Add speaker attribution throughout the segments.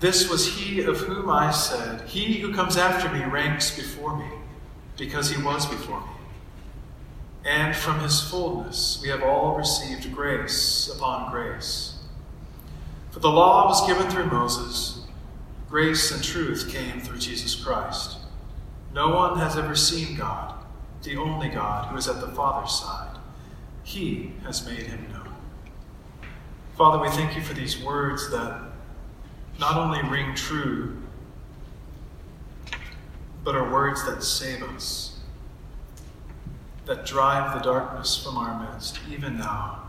Speaker 1: This was he of whom I said, He who comes after me ranks before me, because he was before me. And from his fullness we have all received grace upon grace. For the law was given through Moses Grace and truth came through Jesus Christ. No one has ever seen God, the only God who is at the Father's side. He has made him known. Father, we thank you for these words that not only ring true, but are words that save us, that drive the darkness from our midst, even now.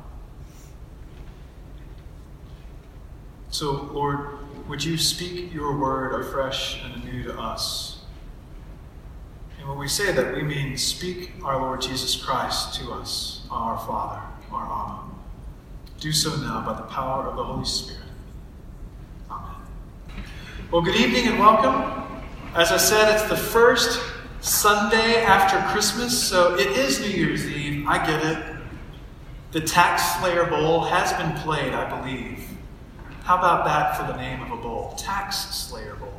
Speaker 1: So, Lord, would you speak your word afresh and anew to us? And when we say that, we mean speak our Lord Jesus Christ to us, our Father, our Abba. Do so now by the power of the Holy Spirit. Well, good evening and welcome. As I said, it's the first Sunday after Christmas, so it is New Year's Eve. I get it. The Tax Slayer Bowl has been played, I believe. How about that for the name of a bowl? Tax Slayer Bowl.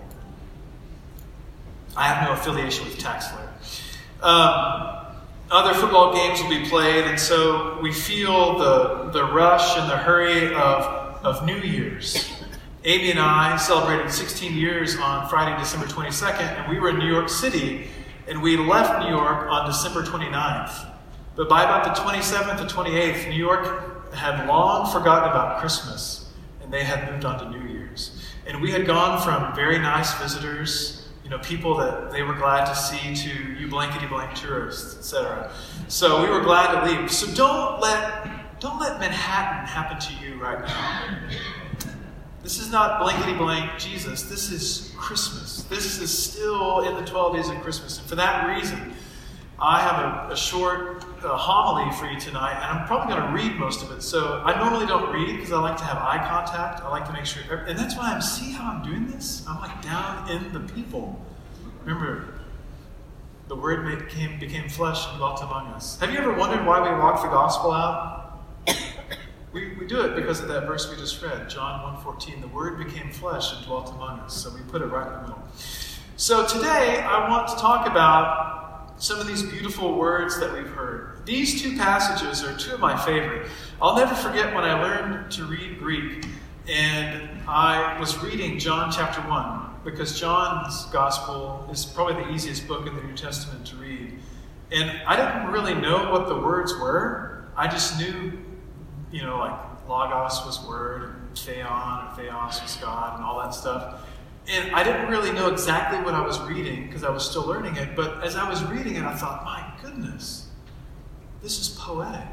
Speaker 1: I have no affiliation with Tax Slayer. Um, other football games will be played, and so we feel the, the rush and the hurry of, of New Year's. Amy and I celebrated 16 years on Friday, December 22nd, and we were in New York City, and we left New York on December 29th. But by about the 27th or 28th, New York had long forgotten about Christmas and they had moved on to New Year's. And we had gone from very nice visitors, you know, people that they were glad to see, to you blankety blank tourists, etc. So we were glad to leave. So don't let don't let Manhattan happen to you right now. This is not blankety blank Jesus. This is Christmas. This is still in the 12 days of Christmas. And for that reason, I have a, a short uh, homily for you tonight, and I'm probably going to read most of it. So I normally don't read because I like to have eye contact. I like to make sure, and that's why I'm. See how I'm doing this? I'm like down in the people. Remember, the Word became became flesh and dwelt among us. Have you ever wondered why we walk the gospel out? We, we do it because of that verse we just read, John 1.14. The Word became flesh and dwelt among us. So we put it right in the middle. So today I want to talk about some of these beautiful words that we've heard. These two passages are two of my favorite. I'll never forget when I learned to read Greek and I was reading John chapter 1 because John's gospel is probably the easiest book in the New Testament to read. And I didn't really know what the words were. I just knew, you know, like Logos was word, and Theon, and Theos was God, and all that stuff. And I didn't really know exactly what I was reading because I was still learning it, but as I was reading it, I thought, my goodness, this is poetic.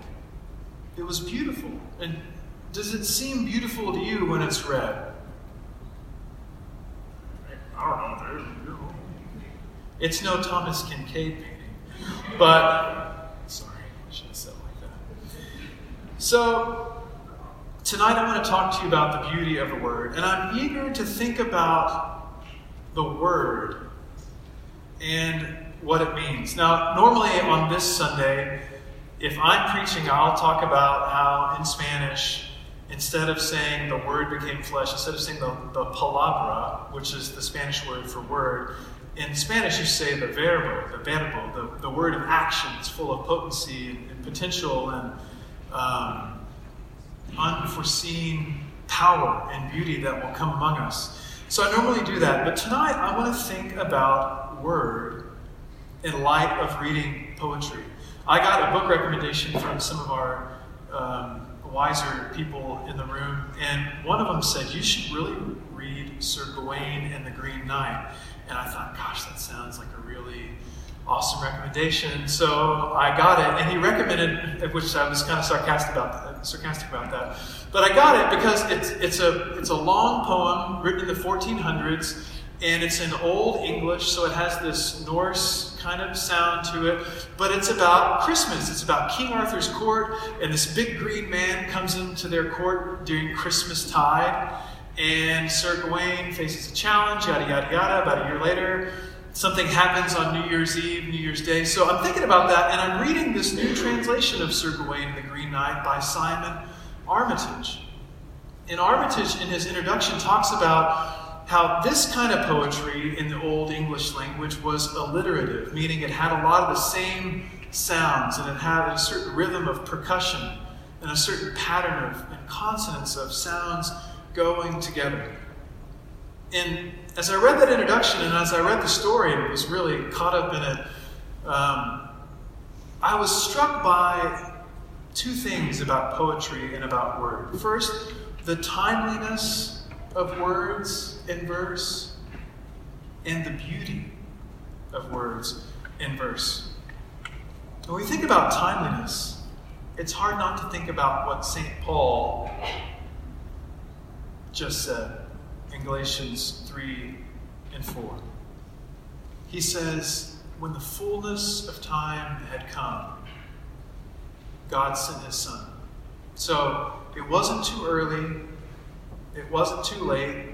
Speaker 1: It was beautiful. And does it seem beautiful to you when it's read? I don't know. It's no Thomas Kinkade painting. But, sorry, I should have said it like that. So, Tonight I want to talk to you about the beauty of the Word, and I'm eager to think about the Word and what it means. Now, normally on this Sunday, if I'm preaching, I'll talk about how in Spanish, instead of saying the word became flesh, instead of saying the, the palabra, which is the Spanish word for word, in Spanish you say the verbo, the verbo, the, the word of action. It's full of potency and, and potential and um, unforeseen power and beauty that will come among us. So I normally do that, but tonight I want to think about word in light of reading poetry. I got a book recommendation from some of our um, wiser people in the room, and one of them said, You should really read Sir Gawain and the Green Knight. And I thought, Gosh, that sounds like a really awesome recommendation. So I got it, and he recommended, which I was kind of sarcastic about, sarcastic about that. But I got it because it's, it's, a, it's a long poem written in the 1400s, and it's in Old English, so it has this Norse kind of sound to it. But it's about Christmas. It's about King Arthur's court, and this big green man comes into their court during Christmas tide. And Sir Gawain faces a challenge, yada, yada, yada. About a year later, something happens on New Year's Eve, New Year's Day. So I'm thinking about that, and I'm reading this new translation of Sir Gawain and the Green Knight by Simon Armitage. And Armitage, in his introduction, talks about how this kind of poetry in the Old English language was alliterative, meaning it had a lot of the same sounds and it had a certain rhythm of percussion and a certain pattern of and consonance of sounds going together. And as I read that introduction and as I read the story and was really caught up in it, um, I was struck by two things about poetry and about word. First, the timeliness of words in verse and the beauty of words in verse. When we think about timeliness, it's hard not to think about what St. Paul just said in Galatians 3 and 4. He says, When the fullness of time had come, God sent his son. So it wasn't too early, it wasn't too late.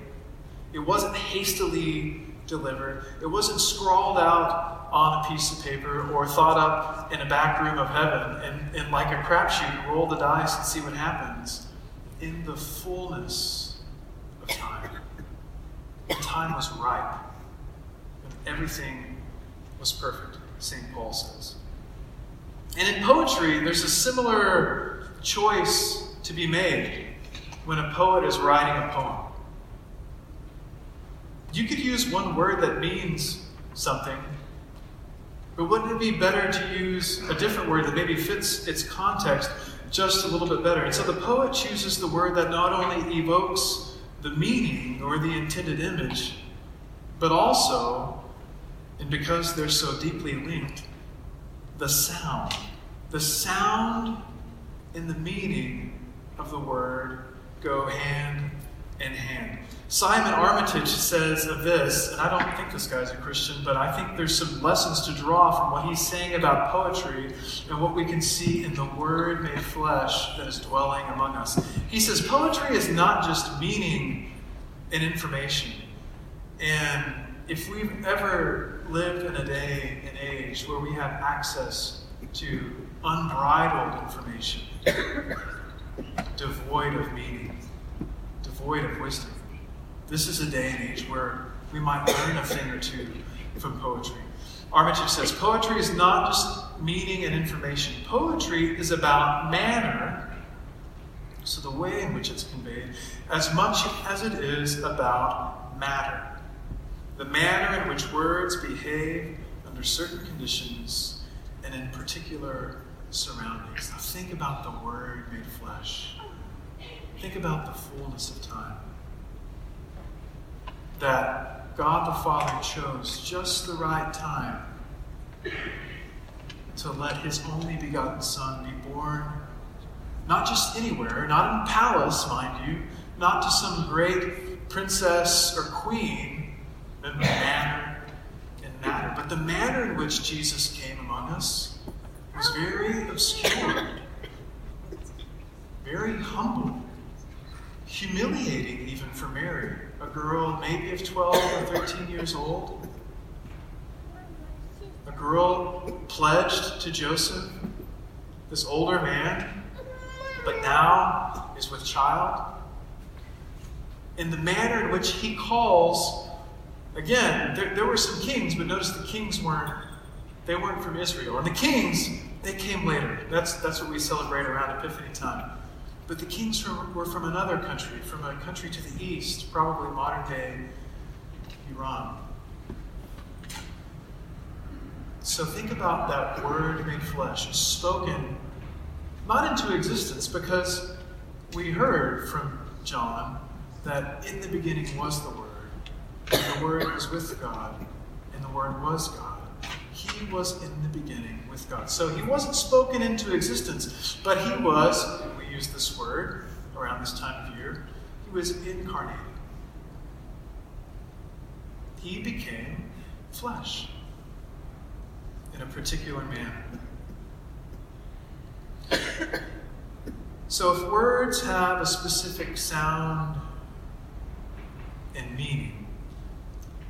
Speaker 1: It wasn't hastily delivered. It wasn't scrawled out on a piece of paper or thought up in a back room of heaven and, and like a crapshoot, roll the dice and see what happens. In the fullness the time was ripe and everything was perfect, St. Paul says. And in poetry, there's a similar choice to be made when a poet is writing a poem. You could use one word that means something, but wouldn't it be better to use a different word that maybe fits its context just a little bit better? And so the poet chooses the word that not only evokes the meaning or the intended image, but also, and because they're so deeply linked, the sound. The sound and the meaning of the word go hand in hand. Simon Armitage says of this, and I don't think this guy's a Christian, but I think there's some lessons to draw from what he's saying about poetry and what we can see in the Word made flesh that is dwelling among us. He says poetry is not just meaning and information. And if we've ever lived in a day and age where we have access to unbridled information, devoid of meaning, devoid of wisdom. This is a day and age where we might learn a thing or two from poetry. Armitage says poetry is not just meaning and information, poetry is about manner, so the way in which it's conveyed, as much as it is about matter. The manner in which words behave under certain conditions and in particular surroundings. Now think about the Word made flesh. Think about the fullness of time. That God the Father chose just the right time to let His only begotten Son be born, not just anywhere, not in palace, mind you, not to some great princess or queen, but manner and matter. But the manner in which Jesus came among us was very obscure, very humble, humiliating even for Mary, a girl maybe of 12 or 13 years old. a girl pledged to Joseph, this older man, but now is with child. In the manner in which he calls, again, there, there were some kings, but notice the kings weren't, they weren't from Israel. And the kings, they came later. That's, that's what we celebrate around Epiphany time. But the kings were from another country, from a country to the east, probably modern day Iran. So think about that word made flesh, spoken not into existence, because we heard from John that in the beginning was the Word, and the Word was with God, and the Word was God. He was in the beginning with God. So he wasn't spoken into existence, but he was, use this word around this time of year, he was incarnated. He became flesh in a particular manner. So, if words have a specific sound and meaning,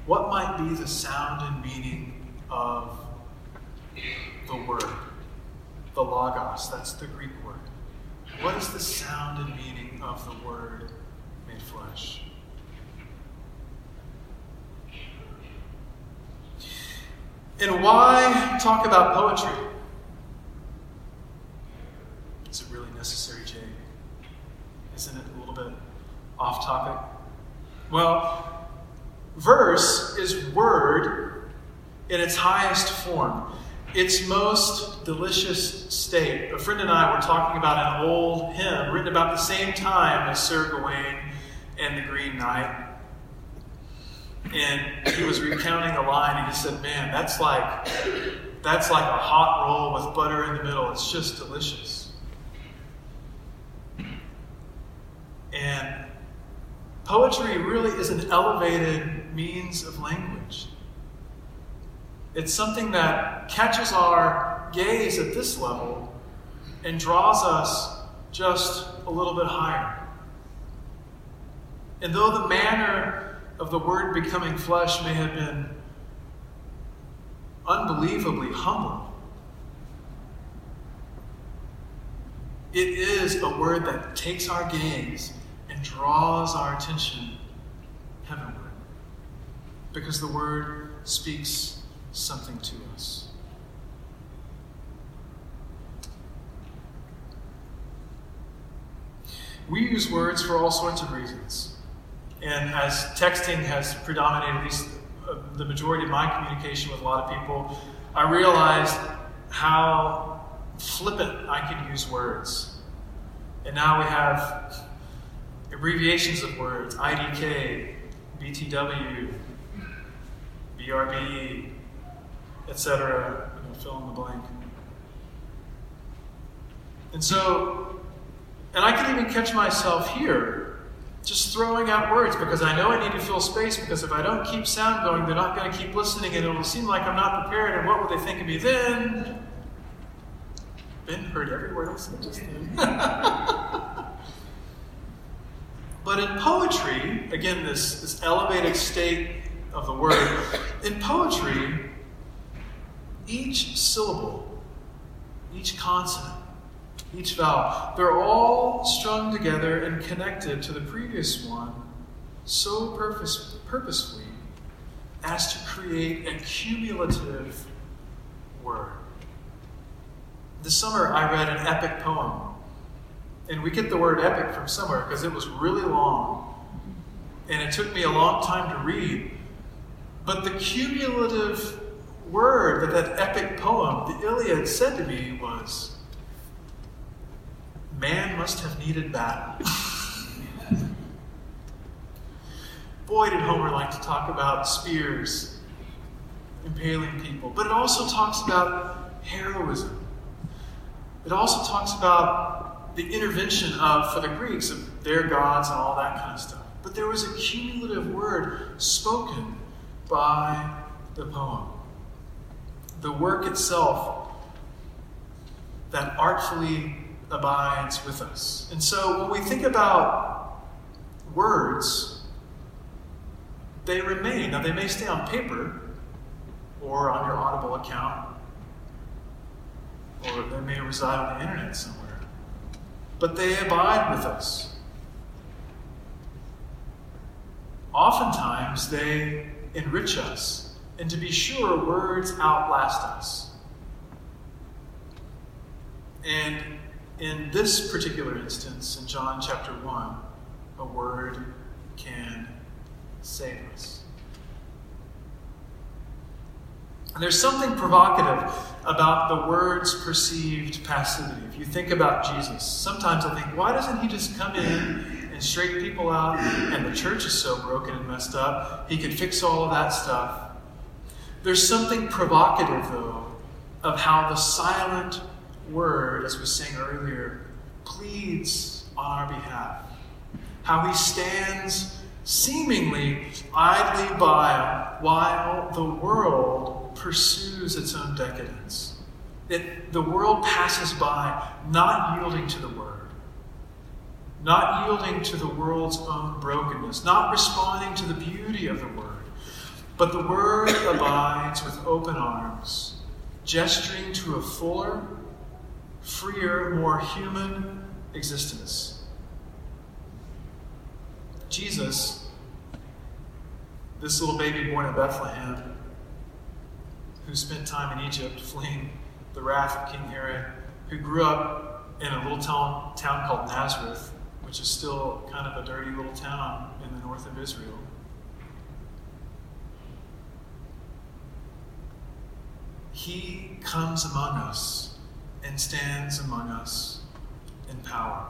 Speaker 1: what might be the sound and meaning of the word? The logos, that's the Greek word. What is the sound and meaning of the word made flesh? And why talk about poetry? Is it really necessary, Jay? Isn't it a little bit off topic? Well, verse is word in its highest form, its most delicious state. A friend and I were talking about an old hymn written about the same time as Sir Gawain and the Green Knight. And he was recounting a line, and he said, Man, that's like that's like a hot roll with butter in the middle. It's just delicious. And poetry really is an elevated means of language. It's something that catches our gaze at this level and draws us just a little bit higher. And though the manner of the Word becoming flesh may have been unbelievably humble. It is a word that takes our gaze and draws our attention heavenward because the Word speaks something to us. We use words for all sorts of reasons. And as texting has predominated, at least uh, the majority of my communication with a lot of people, I realized how flippant I could use words. And now we have abbreviations of words IDK, BTW, BRB, etc. Going to fill in the blank. And so, and I can even catch myself here just throwing out words because I know I need to fill space because if I don't keep sound going, they're not going to keep listening and it'll seem like I'm not prepared and what will they think of me then? Ben heard everywhere else I just then. but in poetry, again, this, this elevated state of the word, in poetry, each syllable, each consonant, each vowel. They're all strung together and connected to the previous one so purpose, purposefully as to create a cumulative word. This summer, I read an epic poem. And we get the word epic from somewhere because it was really long. And it took me a long time to read. But the cumulative word that that epic poem, the Iliad, said to me was Man must have needed battle. Boy, did Homer like to talk about spears impaling people. But it also talks about heroism. It also talks about the intervention of, for the Greeks, of their gods and all that kind of stuff. But there was a cumulative word spoken by the poem. The work itself that artfully abides with us. And so when we think about words, they remain. Now, they may stay on paper, or on your Audible account, or they may reside on the internet somewhere. But they abide with us. Oftentimes, they enrich us, and to be sure, words outlast us. And in this particular instance, in John chapter 1, a word can save us. And there's something provocative about the word's perceived passivity. If you think about Jesus, sometimes I think, why doesn't he just come in and straighten people out? And the church is so broken and messed up, he could fix all of that stuff. There's something provocative, though, of how the silent word, as we sang earlier, pleads on our behalf. How he stands seemingly idly by while the world pursues its own decadence. It, the world passes by, not yielding to the word, not yielding to the world's own brokenness, not responding to the beauty of the word. But the word abides with open arms, gesturing to a fuller, freer, more human existence. Jesus, this little baby born in Bethlehem, who spent time in Egypt fleeing the wrath of King Herod, who grew up in a little town, town called Nazareth, which is still kind of a dirty little town in the north of Israel. He comes among us and stands among us in power.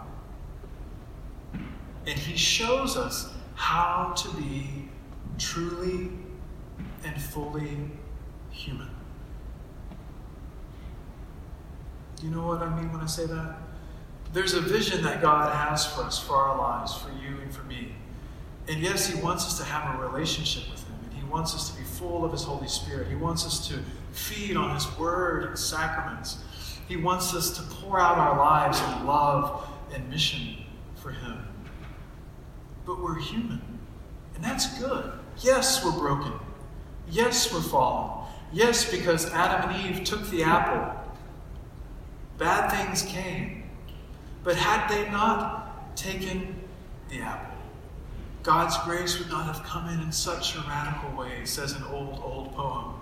Speaker 1: And he shows us how to be truly and fully human. Do you know what I mean when I say that? There's a vision that God has for us, for our lives, for you and for me. And yes, He wants us to have a relationship with Him, and He wants us to be full of His Holy Spirit. He wants us to feed on His Word and sacraments. He wants us to pour out our lives in love and mission for Him. But we're human, and that's good. Yes, we're broken. Yes, we're fallen. Yes, because Adam and Eve took the apple, bad things came. But had they not taken the apple, God's grace would not have come in in such a radical way, says an old, old poem.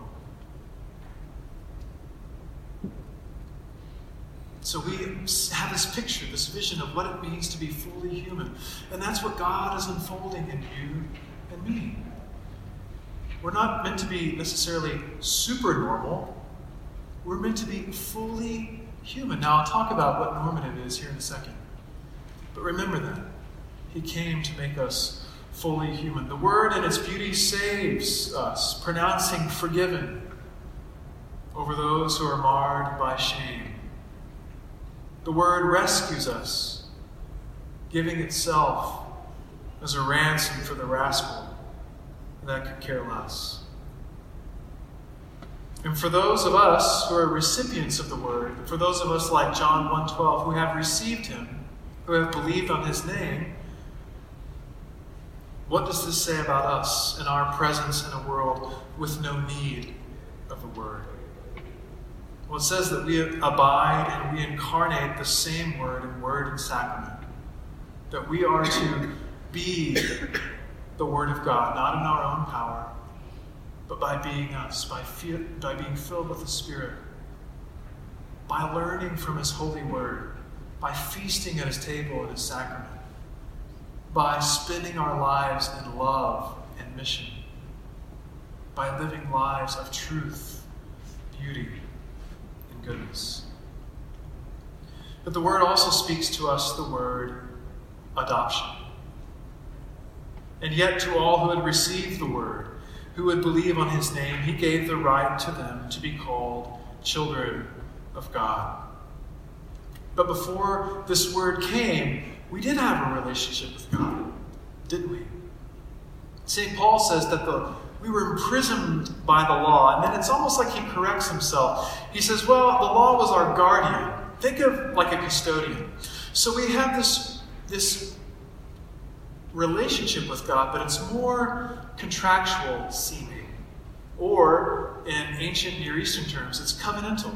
Speaker 1: So we have this picture, this vision of what it means to be fully human. And that's what God is unfolding in you and me. We're not meant to be necessarily super normal, we're meant to be fully human. Now, I'll talk about what normative is here in a second. But remember that. He came to make us fully human. The word in its beauty saves us, pronouncing forgiven over those who are marred by shame. The word rescues us, giving itself as a ransom for the rascal that could care less. And for those of us who are recipients of the word, for those of us like John 1:12 who have received him, who have believed on his name, what does this say about us and our presence in a world with no need of the word? Well, it says that we abide and we incarnate the same word in word and sacrament. That we are to be the Word of God, not in our own power, but by being us, by, by being filled with the Spirit, by learning from His holy Word, by feasting at His table and His sacrament, by spending our lives in love and mission, by living lives of truth, beauty, goodness. But the word also speaks to us the word adoption. And yet, to all who had received the word, who would believe on his name, he gave the right to them to be called children of God. But before this word came, we did have a relationship with God, didn't we? St. Paul says that the we were imprisoned by the law. And then it's almost like he corrects himself. He says, Well, the law was our guardian. Think of like a custodian. So we have this, this relationship with God, but it's more contractual seeming. Or, in ancient Near Eastern terms, it's covenantal.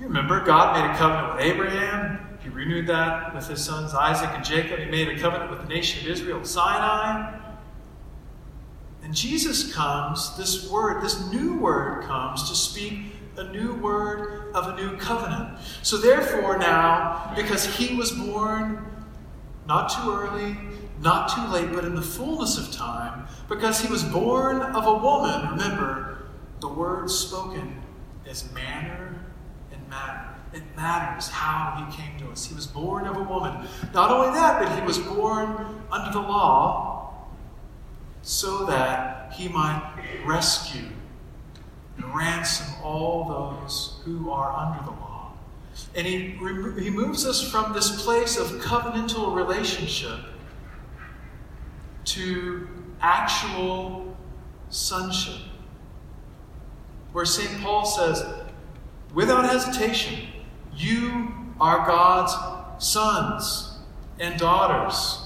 Speaker 1: You remember, God made a covenant with Abraham. He renewed that with his sons Isaac and Jacob. He made a covenant with the nation of Israel Sinai. And Jesus comes, this word, this new word comes to speak a new word of a new covenant. So, therefore, now, because he was born not too early, not too late, but in the fullness of time, because he was born of a woman, remember, the word spoken is manner and matter. It matters how he came to us. He was born of a woman. Not only that, but he was born under the law so that he might rescue and ransom all those who are under the law. And he, he moves us from this place of covenantal relationship to actual sonship. Where St. Paul says, without hesitation, you are God's sons and daughters.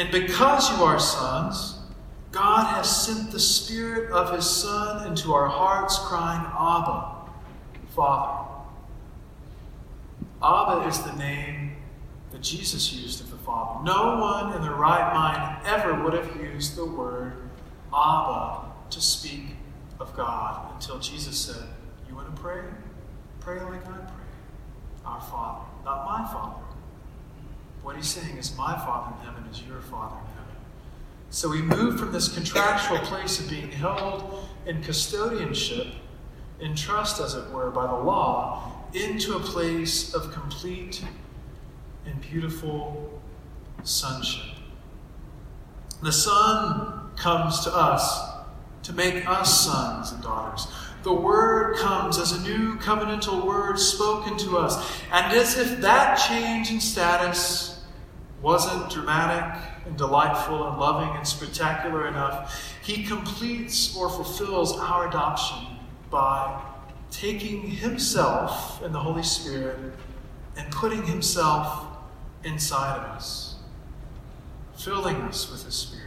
Speaker 1: And because you are sons, God has sent the Spirit of His Son into our hearts, crying, Abba, Father. Abba is the name that Jesus used of the Father. No one in their right mind ever would have used the word Abba to speak of God until Jesus said, You want to pray? Pray like I pray. Our Father, not my Father. What he's saying is, My Father in heaven is your Father in heaven. So we move from this contractual place of being held in custodianship, in trust, as it were, by the law, into a place of complete and beautiful sonship. The Son comes to us to make us sons and daughters. The Word comes as a new covenantal word spoken to us. And as if that change in status wasn't dramatic and delightful and loving and spectacular enough, He completes or fulfills our adoption by taking Himself and the Holy Spirit and putting Himself inside of us, filling us with His Spirit.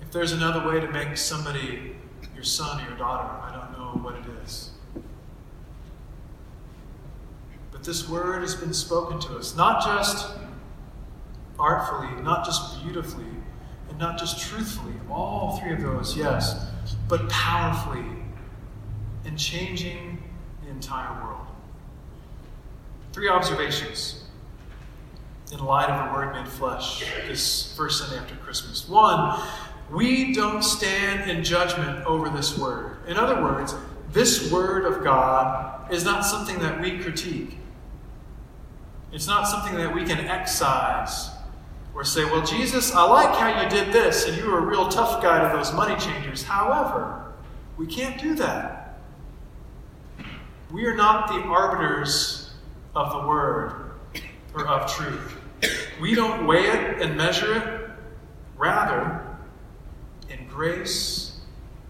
Speaker 1: If there's another way to make somebody your son or your daughter, I don't know what it is. But this word has been spoken to us, not just artfully, not just beautifully, and not just truthfully, all three of those, yes, but powerfully and changing the entire world. Three observations in light of the Word made flesh this first Sunday after Christmas. One, we don't stand in judgment over this Word. In other words, this Word of God is not something that we critique. It's not something that we can excise or say, well, Jesus, I like how you did this, and you were a real tough guy to those money changers. However, we can't do that. We are not the arbiters of the word or of truth. We don't weigh it and measure it. Rather, grace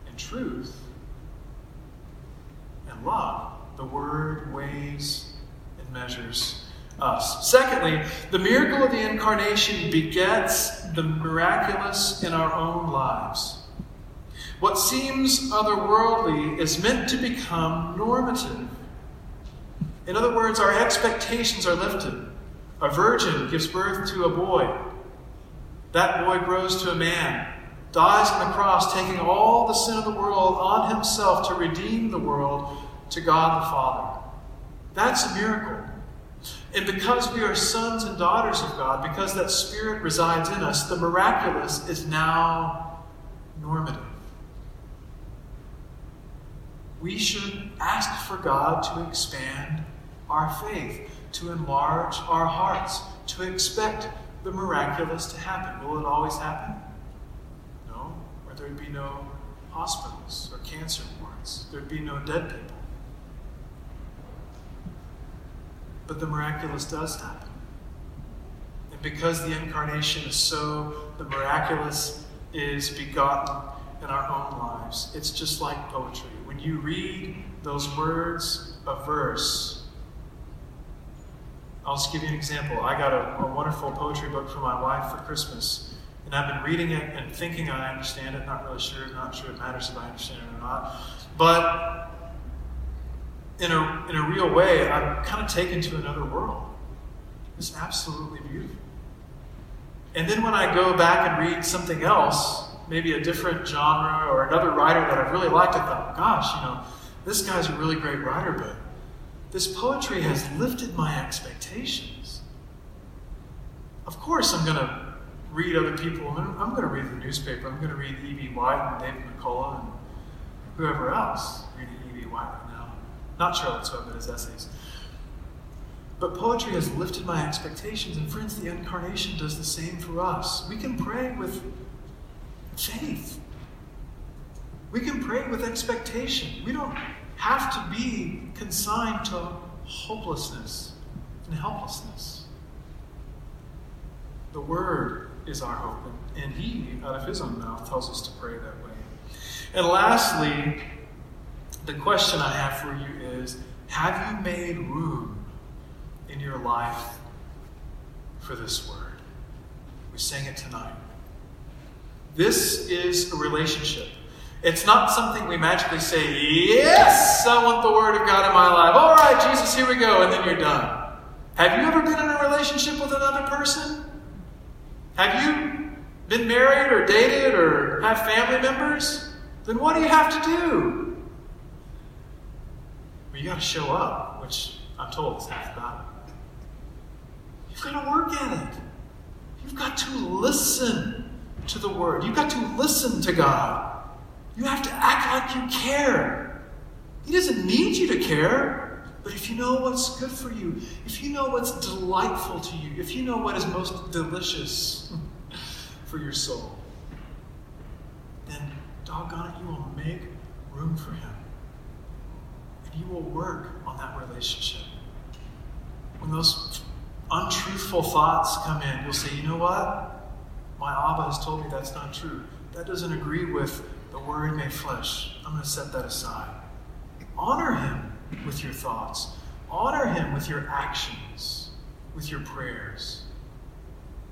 Speaker 1: and truth and love, the word weighs and measures us. Secondly, the miracle of the incarnation begets the miraculous in our own lives. What seems otherworldly is meant to become normative. In other words, our expectations are lifted. A virgin gives birth to a boy. That boy grows to a man, dies on the cross, taking all the sin of the world on himself to redeem the world to God the Father. That's a miracle. And because we are sons and daughters of God, because that Spirit resides in us, the miraculous is now normative. We should ask for God to expand our faith, to enlarge our hearts, to expect the miraculous to happen. Will it always happen? There'd be no hospitals or cancer wards, there'd be no dead people. But the miraculous does happen. And because the incarnation is so, the miraculous is begotten in our own lives. It's just like poetry. When you read those words of verse, I'll just give you an example. I got a, a wonderful poetry book for my wife for Christmas. And I've been reading it and thinking I understand it, not really sure, not sure it matters if I understand it or not. But in a, in a real way, I'm kind of taken to another world. It's absolutely beautiful. And then when I go back and read something else, maybe a different genre or another writer that I've really liked, I thought, gosh, you know, this guy's a really great writer, but this poetry has lifted my expectations. Of course, I'm going to read other people. I'm going to read the newspaper. I'm going to read E.B. White and David McCullough and whoever else reading E.B. White right now. Not Charlotte's Web, but his essays. But poetry has lifted my expectations, and friends, the incarnation does the same for us. We can pray with faith. We can pray with expectation. We don't have to be consigned to hopelessness and helplessness. The Word is our hope, and He, out of His own mouth, tells us to pray that way. And lastly, the question I have for you is Have you made room in your life for this Word? We sang it tonight. This is a relationship. It's not something we magically say, Yes, I want the Word of God in my life. All right, Jesus, here we go, and then you're done. Have you ever been in a relationship with another person? Have you been married or dated or have family members? Then what do you have to do? Well, you got to show up, which I'm told is half the battle. You've got to work at it. You've got to listen to the Word. You've got to listen to God. You have to act like you care. He doesn't need you to care, but if you know what's good for you, if you know what's delightful to you, if you know what is most delicious for your soul, then doggone it, you will make room for Him. And you will work on that relationship. When those untruthful thoughts come in, you'll say, you know what? My Abba has told me that's not true. That doesn't agree with the Word made flesh. I'm going to set that aside. Honor Him with your thoughts, honor Him with your actions, with your prayers.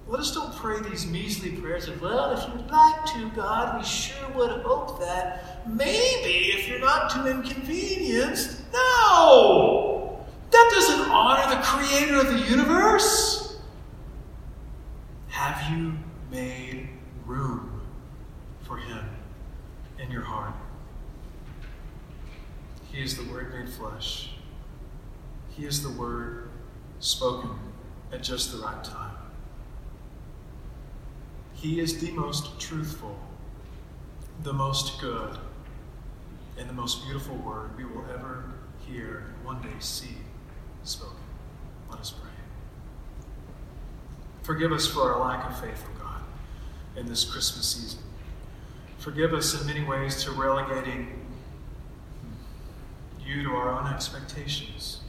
Speaker 1: Let us don't pray these measly prayers of, well, if you'd like to, God, we sure would hope that maybe if you're not too inconvenienced. No! That doesn't honor the creator of the universe. Have you made room for him in your heart. He is the Word made flesh. He is the Word spoken at just the right time. He is the most truthful, the most good, and the most beautiful Word we will ever hear and one day see spoken. Let us pray. Forgive us for our lack of faith, O God, in this Christmas season. Forgive us in many ways to relegating you to our own expectations.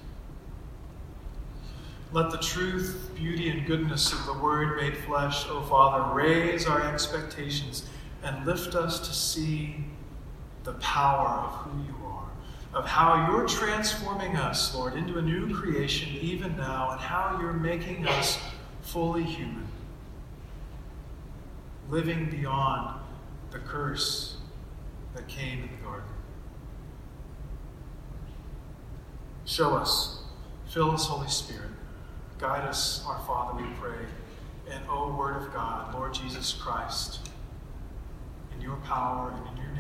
Speaker 1: Let the truth, beauty, and goodness of the Word made flesh, O Father, raise our expectations and lift us to see the power of who you are, of how you're transforming us, Lord, into a new creation even now, and how you're making us fully human, living beyond the curse that came in the garden. Show us, fill us, Holy Spirit. Guide us, our Father, we pray. And, O Word of God, Lord Jesus Christ, in your power and in your